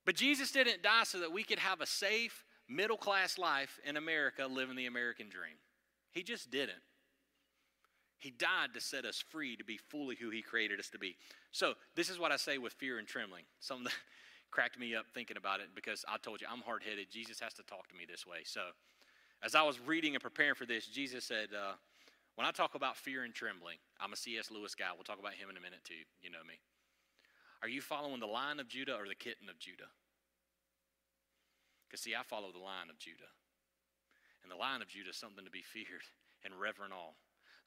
But Jesus didn't die so that we could have a safe, middle class life in America living the American dream. He just didn't. He died to set us free to be fully who He created us to be. So, this is what I say with fear and trembling. Some cracked me up thinking about it because I told you I'm hard headed. Jesus has to talk to me this way. So, as I was reading and preparing for this, Jesus said, uh, When I talk about fear and trembling, I'm a C.S. Lewis guy. We'll talk about him in a minute too. You know me. Are you following the lion of Judah or the kitten of Judah? Because, see, I follow the lion of Judah. And the lion of Judah is something to be feared and reverent all.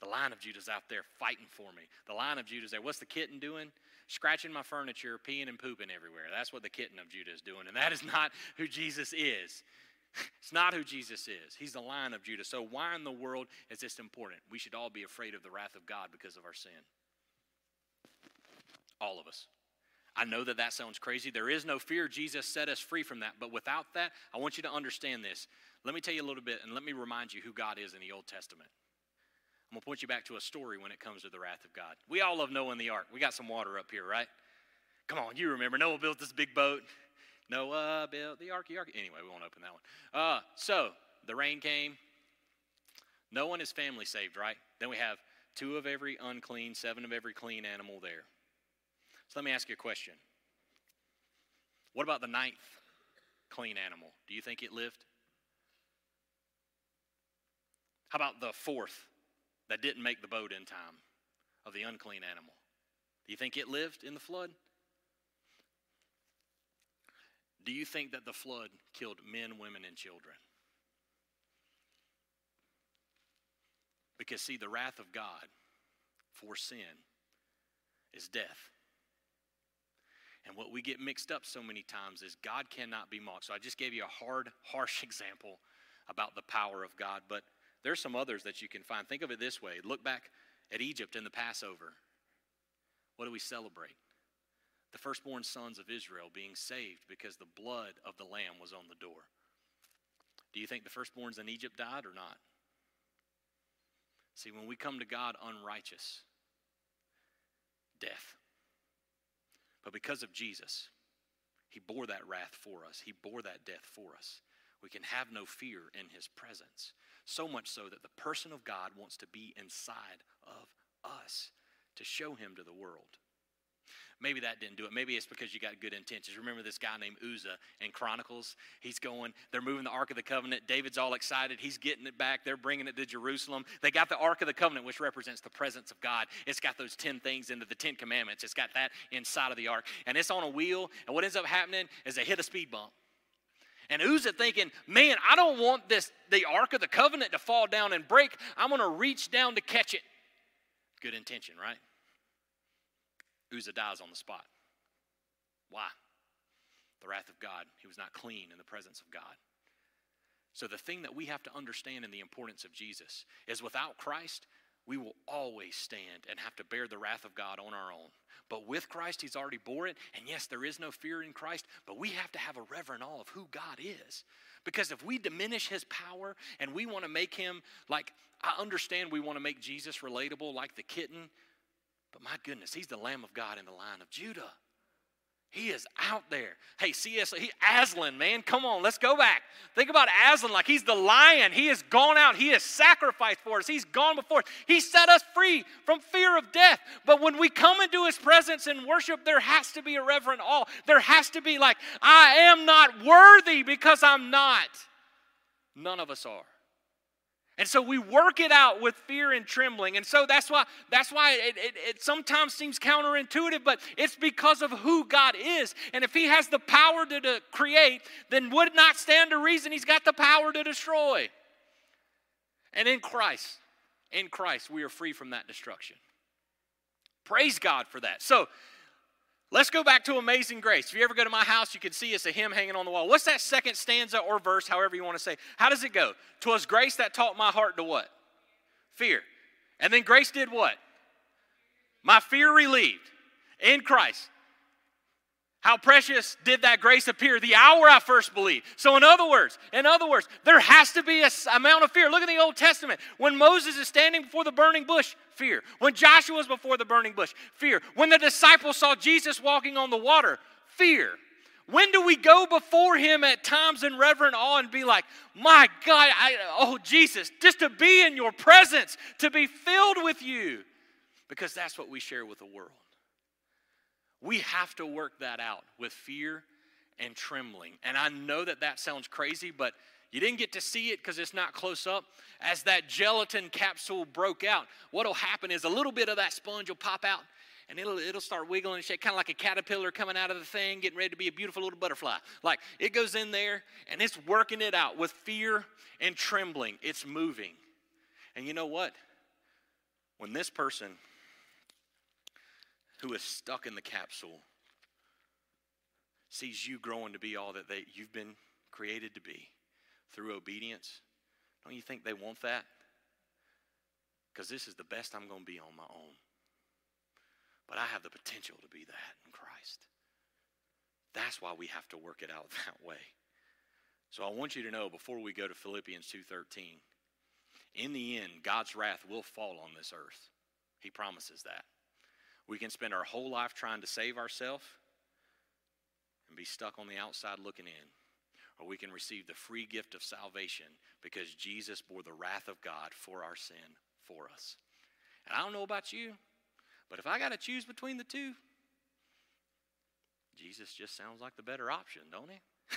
The lion of Judah's out there fighting for me. The lion of Judah's there. What's the kitten doing? scratching my furniture, peeing and pooping everywhere. That's what the kitten of Judah is doing. And that is not who Jesus is. It's not who Jesus is. He's the lion of Judah. So, why in the world is this important? We should all be afraid of the wrath of God because of our sin. All of us. I know that that sounds crazy. There is no fear. Jesus set us free from that. But without that, I want you to understand this. Let me tell you a little bit and let me remind you who God is in the Old Testament. I'm going to point you back to a story when it comes to the wrath of God. We all love Noah and the ark. We got some water up here, right? Come on, you remember Noah built this big boat. Noah built the ark, the ark. Anyway, we won't open that one. Uh, so the rain came. Noah and his family saved, right? Then we have two of every unclean, seven of every clean animal there. So let me ask you a question. What about the ninth clean animal? Do you think it lived? How about the fourth that didn't make the boat in time of the unclean animal? Do you think it lived in the flood? Do you think that the flood killed men, women, and children? Because, see, the wrath of God for sin is death. And what we get mixed up so many times is God cannot be mocked. So I just gave you a hard, harsh example about the power of God, but there's some others that you can find. Think of it this way look back at Egypt and the Passover. What do we celebrate? The firstborn sons of Israel being saved because the blood of the Lamb was on the door. Do you think the firstborns in Egypt died or not? See, when we come to God unrighteous, death. But because of Jesus, He bore that wrath for us, He bore that death for us. We can have no fear in His presence. So much so that the person of God wants to be inside of us to show him to the world. Maybe that didn't do it. Maybe it's because you got good intentions. Remember this guy named Uzzah in Chronicles? He's going, they're moving the Ark of the Covenant. David's all excited. He's getting it back. They're bringing it to Jerusalem. They got the Ark of the Covenant, which represents the presence of God. It's got those 10 things into the 10 commandments. It's got that inside of the Ark. And it's on a wheel. And what ends up happening is they hit a speed bump. And Uzzah thinking, man, I don't want this the Ark of the Covenant to fall down and break. I'm going to reach down to catch it. Good intention, right? Uzzah dies on the spot. Why? The wrath of God. He was not clean in the presence of God. So, the thing that we have to understand in the importance of Jesus is without Christ, we will always stand and have to bear the wrath of God on our own. But with Christ, He's already bore it. And yes, there is no fear in Christ, but we have to have a reverent awe of who God is. Because if we diminish His power and we want to make Him like, I understand we want to make Jesus relatable like the kitten, but my goodness, He's the Lamb of God in the lion of Judah. He is out there. Hey, C.S. He, Aslan, man, come on, let's go back. Think about Aslan like he's the lion. He has gone out. He has sacrificed for us. He's gone before us. He set us free from fear of death. But when we come into his presence and worship, there has to be a reverent awe. There has to be like, I am not worthy because I'm not. None of us are. And so we work it out with fear and trembling. And so that's why that's why it, it, it, sometimes seems counterintuitive, but it's because of who God is. And if he has the power to, to create, then would not stand to reason he's got the power to destroy. And in Christ, in Christ, we are free from that destruction. Praise God for that. So Let's go back to Amazing Grace. If you ever go to my house, you can see it's a hymn hanging on the wall. What's that second stanza or verse, however you want to say? How does it go? Twas grace that taught my heart to what? Fear. And then grace did what? My fear relieved in Christ. How precious did that grace appear the hour I first believed. So, in other words, in other words, there has to be an amount of fear. Look at the Old Testament. When Moses is standing before the burning bush, fear. When Joshua was before the burning bush, fear. When the disciples saw Jesus walking on the water, fear. When do we go before him at times in reverent awe and be like, my God, I, oh Jesus, just to be in your presence, to be filled with you? Because that's what we share with the world. We have to work that out with fear and trembling. And I know that that sounds crazy, but you didn't get to see it because it's not close up. As that gelatin capsule broke out, what'll happen is a little bit of that sponge will pop out and it'll, it'll start wiggling and shake, kind of like a caterpillar coming out of the thing, getting ready to be a beautiful little butterfly. Like it goes in there and it's working it out with fear and trembling. It's moving. And you know what? When this person who is stuck in the capsule sees you growing to be all that they, you've been created to be through obedience, don't you think they want that? Because this is the best I'm going to be on my own. But I have the potential to be that in Christ. That's why we have to work it out that way. So I want you to know before we go to Philippians 2:13, in the end God's wrath will fall on this earth. He promises that. We can spend our whole life trying to save ourselves and be stuck on the outside looking in. Or we can receive the free gift of salvation because Jesus bore the wrath of God for our sin for us. And I don't know about you, but if I got to choose between the two, Jesus just sounds like the better option, don't he?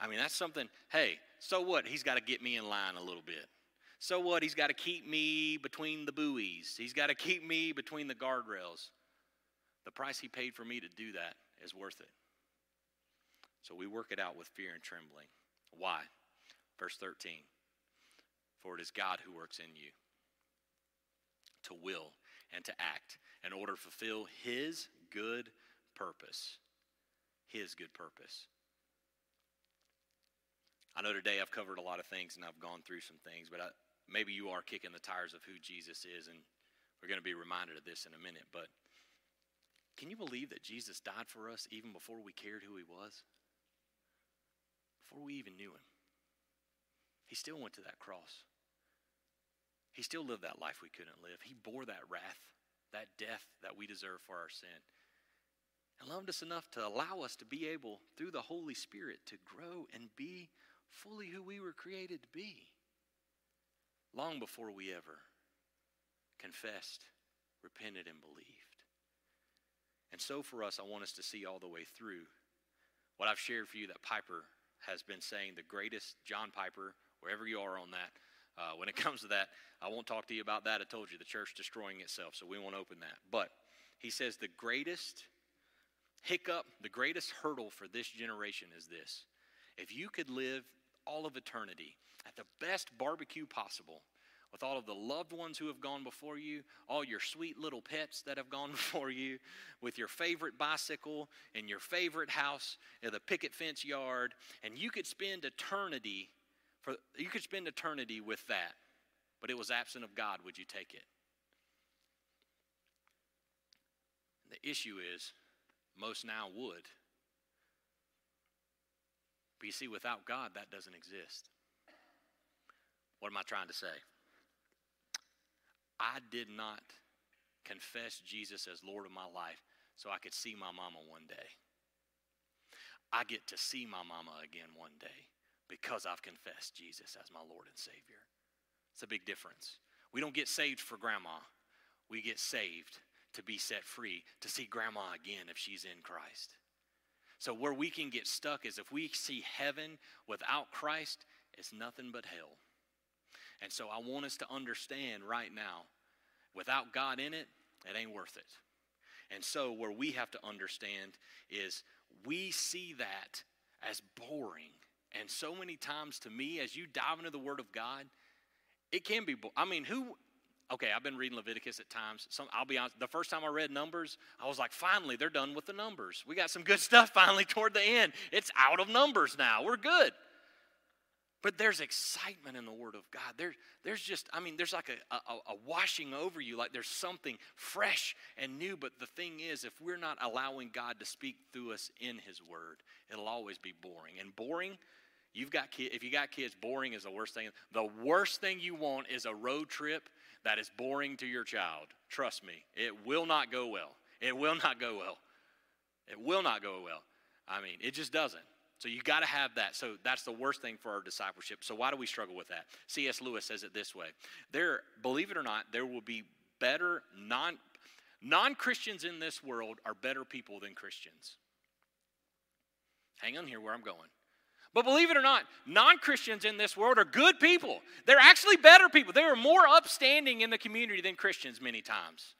I mean, that's something, hey, so what? He's got to get me in line a little bit. So what? He's got to keep me between the buoys, he's got to keep me between the guardrails. The price he paid for me to do that is worth it. So we work it out with fear and trembling. Why? Verse 13 For it is God who works in you to will and to act in order to fulfill his good purpose. His good purpose. I know today I've covered a lot of things and I've gone through some things, but I, maybe you are kicking the tires of who Jesus is, and we're going to be reminded of this in a minute. But can you believe that Jesus died for us even before we cared who he was? Before we even knew him? He still went to that cross. He still lived that life we couldn't live. He bore that wrath, that death that we deserve for our sin. And loved us enough to allow us to be able, through the Holy Spirit, to grow and be fully who we were created to be. Long before we ever confessed, repented, and believed. And so for us, I want us to see all the way through what I've shared for you that Piper has been saying, the greatest, John Piper, wherever you are on that. Uh, when it comes to that, I won't talk to you about that. I told you the church destroying itself, so we won't open that. But he says the greatest hiccup, the greatest hurdle for this generation is this. If you could live all of eternity at the best barbecue possible, with all of the loved ones who have gone before you, all your sweet little pets that have gone before you, with your favorite bicycle and your favorite house in the picket fence yard, and you could spend eternity for you could spend eternity with that, but it was absent of God, would you take it? The issue is most now would. But you see, without God, that doesn't exist. What am I trying to say? I did not confess Jesus as Lord of my life so I could see my mama one day. I get to see my mama again one day because I've confessed Jesus as my Lord and Savior. It's a big difference. We don't get saved for grandma, we get saved to be set free, to see grandma again if she's in Christ. So, where we can get stuck is if we see heaven without Christ, it's nothing but hell. And so I want us to understand right now without God in it, it ain't worth it. And so, where we have to understand is we see that as boring. And so many times to me, as you dive into the Word of God, it can be. Bo- I mean, who? Okay, I've been reading Leviticus at times. Some, I'll be honest. The first time I read Numbers, I was like, finally, they're done with the Numbers. We got some good stuff finally toward the end. It's out of Numbers now. We're good. But there's excitement in the Word of God. There, there's just, I mean, there's like a, a, a, washing over you, like there's something fresh and new. But the thing is, if we're not allowing God to speak through us in His Word, it'll always be boring. And boring, you've got kids, if you got kids, boring is the worst thing. The worst thing you want is a road trip that is boring to your child. Trust me, it will not go well. It will not go well. It will not go well. I mean, it just doesn't. So you got to have that. So that's the worst thing for our discipleship. So why do we struggle with that? C.S. Lewis says it this way: There, believe it or not, there will be better non non Christians in this world are better people than Christians. Hang on here where I'm going. But believe it or not, non Christians in this world are good people. They're actually better people. They are more upstanding in the community than Christians many times.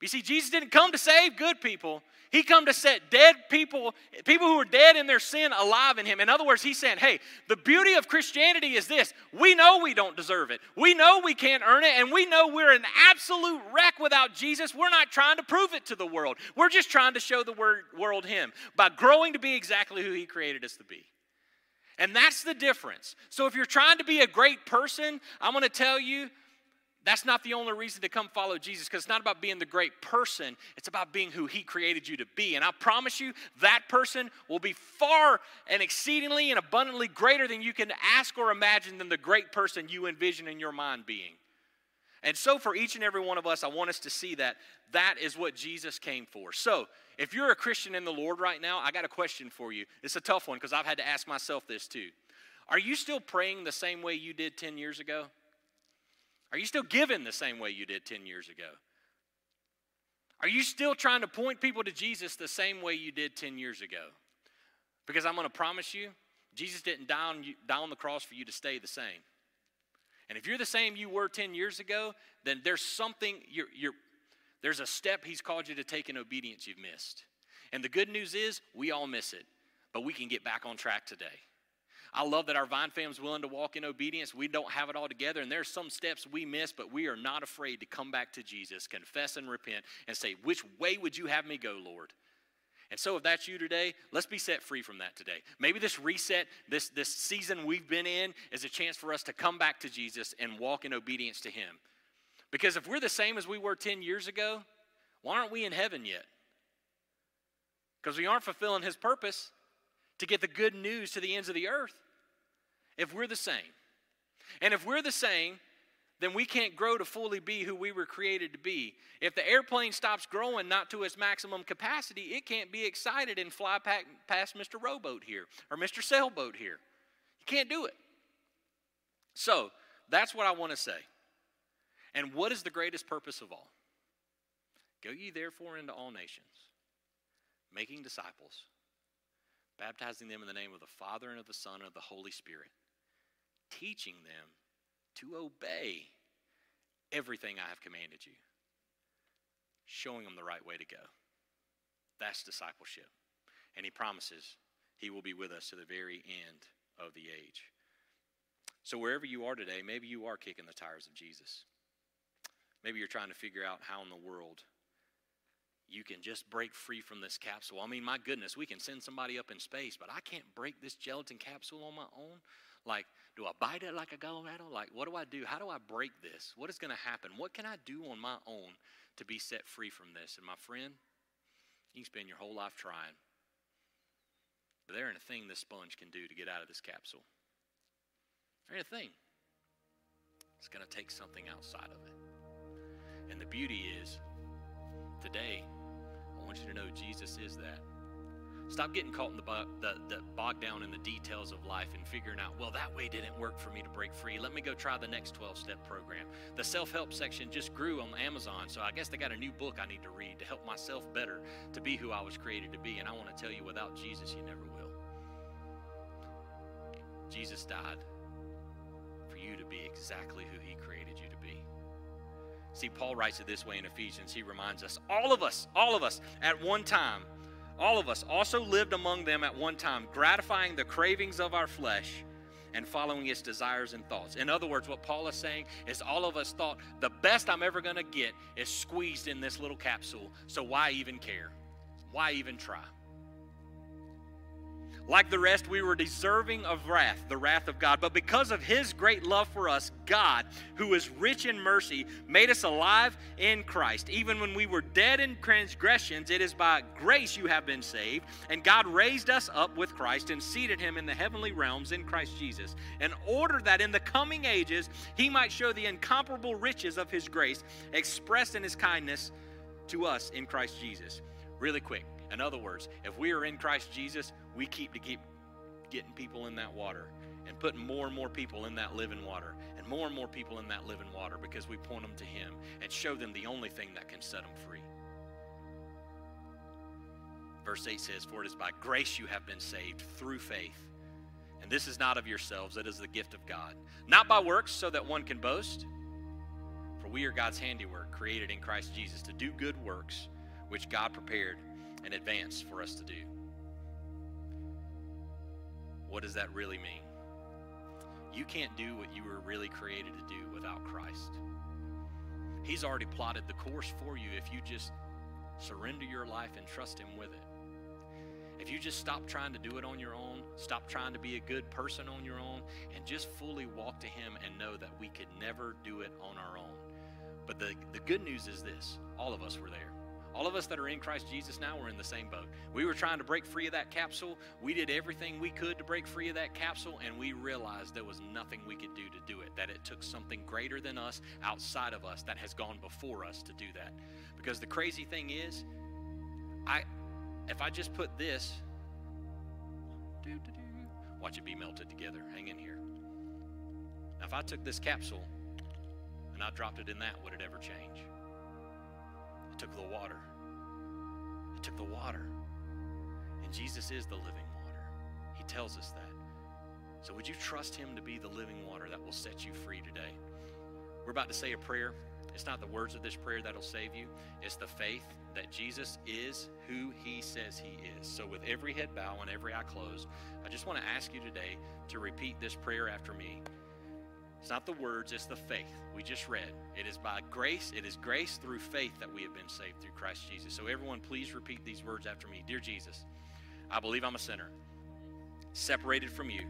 You see, Jesus didn't come to save good people. He come to set dead people, people who are dead in their sin, alive in Him. In other words, He's saying, hey, the beauty of Christianity is this. We know we don't deserve it. We know we can't earn it, and we know we're an absolute wreck without Jesus. We're not trying to prove it to the world. We're just trying to show the world Him by growing to be exactly who He created us to be. And that's the difference. So if you're trying to be a great person, I'm going to tell you that's not the only reason to come follow Jesus because it's not about being the great person, it's about being who He created you to be. And I promise you, that person will be far and exceedingly and abundantly greater than you can ask or imagine than the great person you envision in your mind being. And so, for each and every one of us, I want us to see that that is what Jesus came for. So, if you're a Christian in the Lord right now, I got a question for you. It's a tough one because I've had to ask myself this too. Are you still praying the same way you did 10 years ago? Are you still giving the same way you did 10 years ago? Are you still trying to point people to Jesus the same way you did 10 years ago? Because I'm going to promise you, Jesus didn't die on, you, die on the cross for you to stay the same. And if you're the same you were 10 years ago, then there's something, you're, you're, there's a step He's called you to take in obedience you've missed. And the good news is, we all miss it, but we can get back on track today. I love that our Vine fam's willing to walk in obedience. We don't have it all together, and there are some steps we miss, but we are not afraid to come back to Jesus, confess and repent, and say, Which way would you have me go, Lord? And so, if that's you today, let's be set free from that today. Maybe this reset, this, this season we've been in, is a chance for us to come back to Jesus and walk in obedience to Him. Because if we're the same as we were 10 years ago, why aren't we in heaven yet? Because we aren't fulfilling His purpose to get the good news to the ends of the earth if we're the same. And if we're the same, then we can't grow to fully be who we were created to be. If the airplane stops growing not to its maximum capacity, it can't be excited and fly past Mr. Rowboat here or Mr. Sailboat here. You can't do it. So, that's what I want to say. And what is the greatest purpose of all? Go ye therefore into all nations, making disciples, baptizing them in the name of the Father and of the Son and of the Holy Spirit, teaching them to obey everything I have commanded you, showing them the right way to go. That's discipleship. And he promises he will be with us to the very end of the age. So, wherever you are today, maybe you are kicking the tires of Jesus. Maybe you're trying to figure out how in the world you can just break free from this capsule. I mean, my goodness, we can send somebody up in space, but I can't break this gelatin capsule on my own. Like, do I bite it like a Colorado? Like, what do I do? How do I break this? What is going to happen? What can I do on my own to be set free from this? And my friend, you can spend your whole life trying. But there ain't a thing this sponge can do to get out of this capsule. There ain't a thing. It's going to take something outside of it. And the beauty is, today, want you to know Jesus is that. Stop getting caught in the, the, the bogged down in the details of life and figuring out, well, that way didn't work for me to break free. Let me go try the next 12 step program. The self help section just grew on Amazon, so I guess they got a new book I need to read to help myself better to be who I was created to be. And I want to tell you, without Jesus, you never will. Jesus died for you to be exactly who he created. See, Paul writes it this way in Ephesians. He reminds us, all of us, all of us, at one time, all of us also lived among them at one time, gratifying the cravings of our flesh and following its desires and thoughts. In other words, what Paul is saying is all of us thought the best I'm ever going to get is squeezed in this little capsule, so why even care? Why even try? Like the rest, we were deserving of wrath, the wrath of God. But because of His great love for us, God, who is rich in mercy, made us alive in Christ. Even when we were dead in transgressions, it is by grace you have been saved. And God raised us up with Christ and seated Him in the heavenly realms in Christ Jesus, in order that in the coming ages He might show the incomparable riches of His grace expressed in His kindness to us in Christ Jesus. Really quick. In other words, if we are in Christ Jesus, we keep to keep getting people in that water and putting more and more people in that living water and more and more people in that living water because we point them to Him and show them the only thing that can set them free. Verse 8 says, For it is by grace you have been saved through faith. And this is not of yourselves, it is the gift of God. Not by works, so that one can boast. For we are God's handiwork, created in Christ Jesus to do good works, which God prepared in advance for us to do. What does that really mean? You can't do what you were really created to do without Christ. He's already plotted the course for you if you just surrender your life and trust Him with it. If you just stop trying to do it on your own, stop trying to be a good person on your own, and just fully walk to Him and know that we could never do it on our own. But the, the good news is this all of us were there. All of us that are in Christ Jesus now, we're in the same boat. We were trying to break free of that capsule. We did everything we could to break free of that capsule, and we realized there was nothing we could do to do it. That it took something greater than us, outside of us, that has gone before us to do that. Because the crazy thing is, I, if I just put this, watch it be melted together. Hang in here. Now, if I took this capsule and I dropped it in that, would it ever change? Took the water. It took the water. And Jesus is the living water. He tells us that. So would you trust him to be the living water that will set you free today? We're about to say a prayer. It's not the words of this prayer that'll save you, it's the faith that Jesus is who he says he is. So, with every head bow and every eye closed, I just want to ask you today to repeat this prayer after me. It's not the words, it's the faith we just read. It is by grace, it is grace through faith that we have been saved through Christ Jesus. So, everyone, please repeat these words after me Dear Jesus, I believe I'm a sinner, separated from you.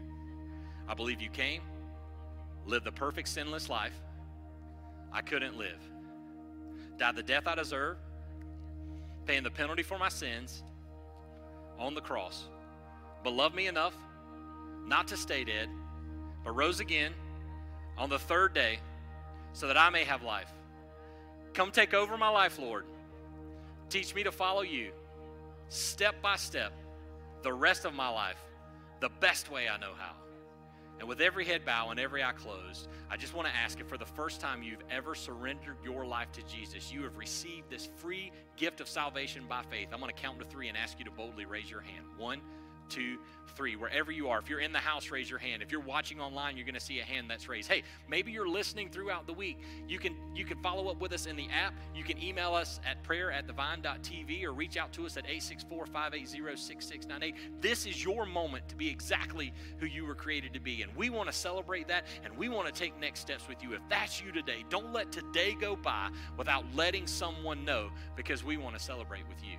I believe you came, lived the perfect sinless life I couldn't live, died the death I deserve, paying the penalty for my sins on the cross, but loved me enough not to stay dead, but rose again on the third day so that I may have life. Come take over my life, Lord. Teach me to follow you step by step the rest of my life the best way I know how. And with every head bow and every eye closed, I just want to ask if for the first time you've ever surrendered your life to Jesus, you have received this free gift of salvation by faith. I'm going to count to three and ask you to boldly raise your hand. One, two, three. Wherever you are, if you're in the house, raise your hand. If you're watching online, you're going to see a hand that's raised. Hey, maybe you're listening throughout the week. You can you can follow up with us in the app. You can email us at prayer at thevine.tv or reach out to us at 864-580-6698. This is your moment to be exactly who you were created to be. And we want to celebrate that and we want to take next steps with you. If that's you today, don't let today go by without letting someone know because we want to celebrate with you.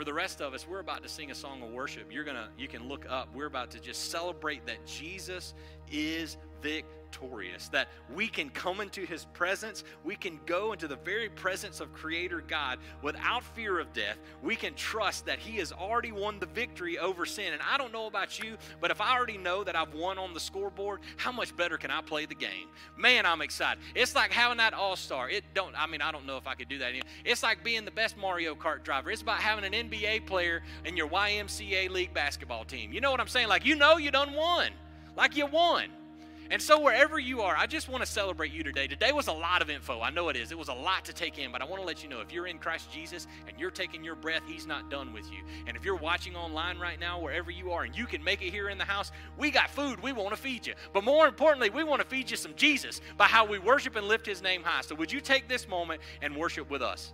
For the rest of us, we're about to sing a song of worship. You're gonna, you can look up. We're about to just celebrate that Jesus is victorious that we can come into his presence, we can go into the very presence of Creator God without fear of death. We can trust that he has already won the victory over sin. And I don't know about you, but if I already know that I've won on the scoreboard, how much better can I play the game? Man, I'm excited. It's like having that all-star. It don't I mean, I don't know if I could do that. It's like being the best Mario Kart driver. It's about having an NBA player in your YMCA league basketball team. You know what I'm saying? Like you know you done won. Like you won. And so, wherever you are, I just want to celebrate you today. Today was a lot of info. I know it is. It was a lot to take in, but I want to let you know if you're in Christ Jesus and you're taking your breath, He's not done with you. And if you're watching online right now, wherever you are, and you can make it here in the house, we got food. We want to feed you. But more importantly, we want to feed you some Jesus by how we worship and lift His name high. So, would you take this moment and worship with us?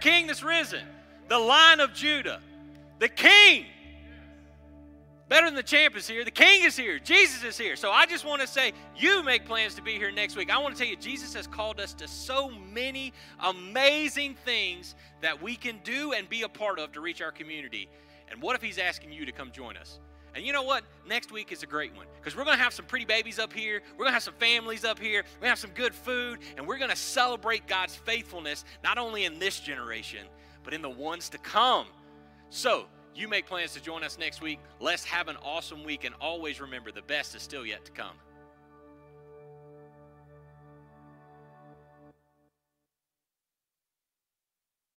King that's risen, the lion of Judah, the king. Better than the champ is here. The king is here. Jesus is here. So I just want to say, you make plans to be here next week. I want to tell you, Jesus has called us to so many amazing things that we can do and be a part of to reach our community. And what if he's asking you to come join us? And you know what? Next week is a great one because we're going to have some pretty babies up here. We're going to have some families up here. We're going to have some good food. And we're going to celebrate God's faithfulness, not only in this generation, but in the ones to come. So, you make plans to join us next week. Let's have an awesome week. And always remember the best is still yet to come.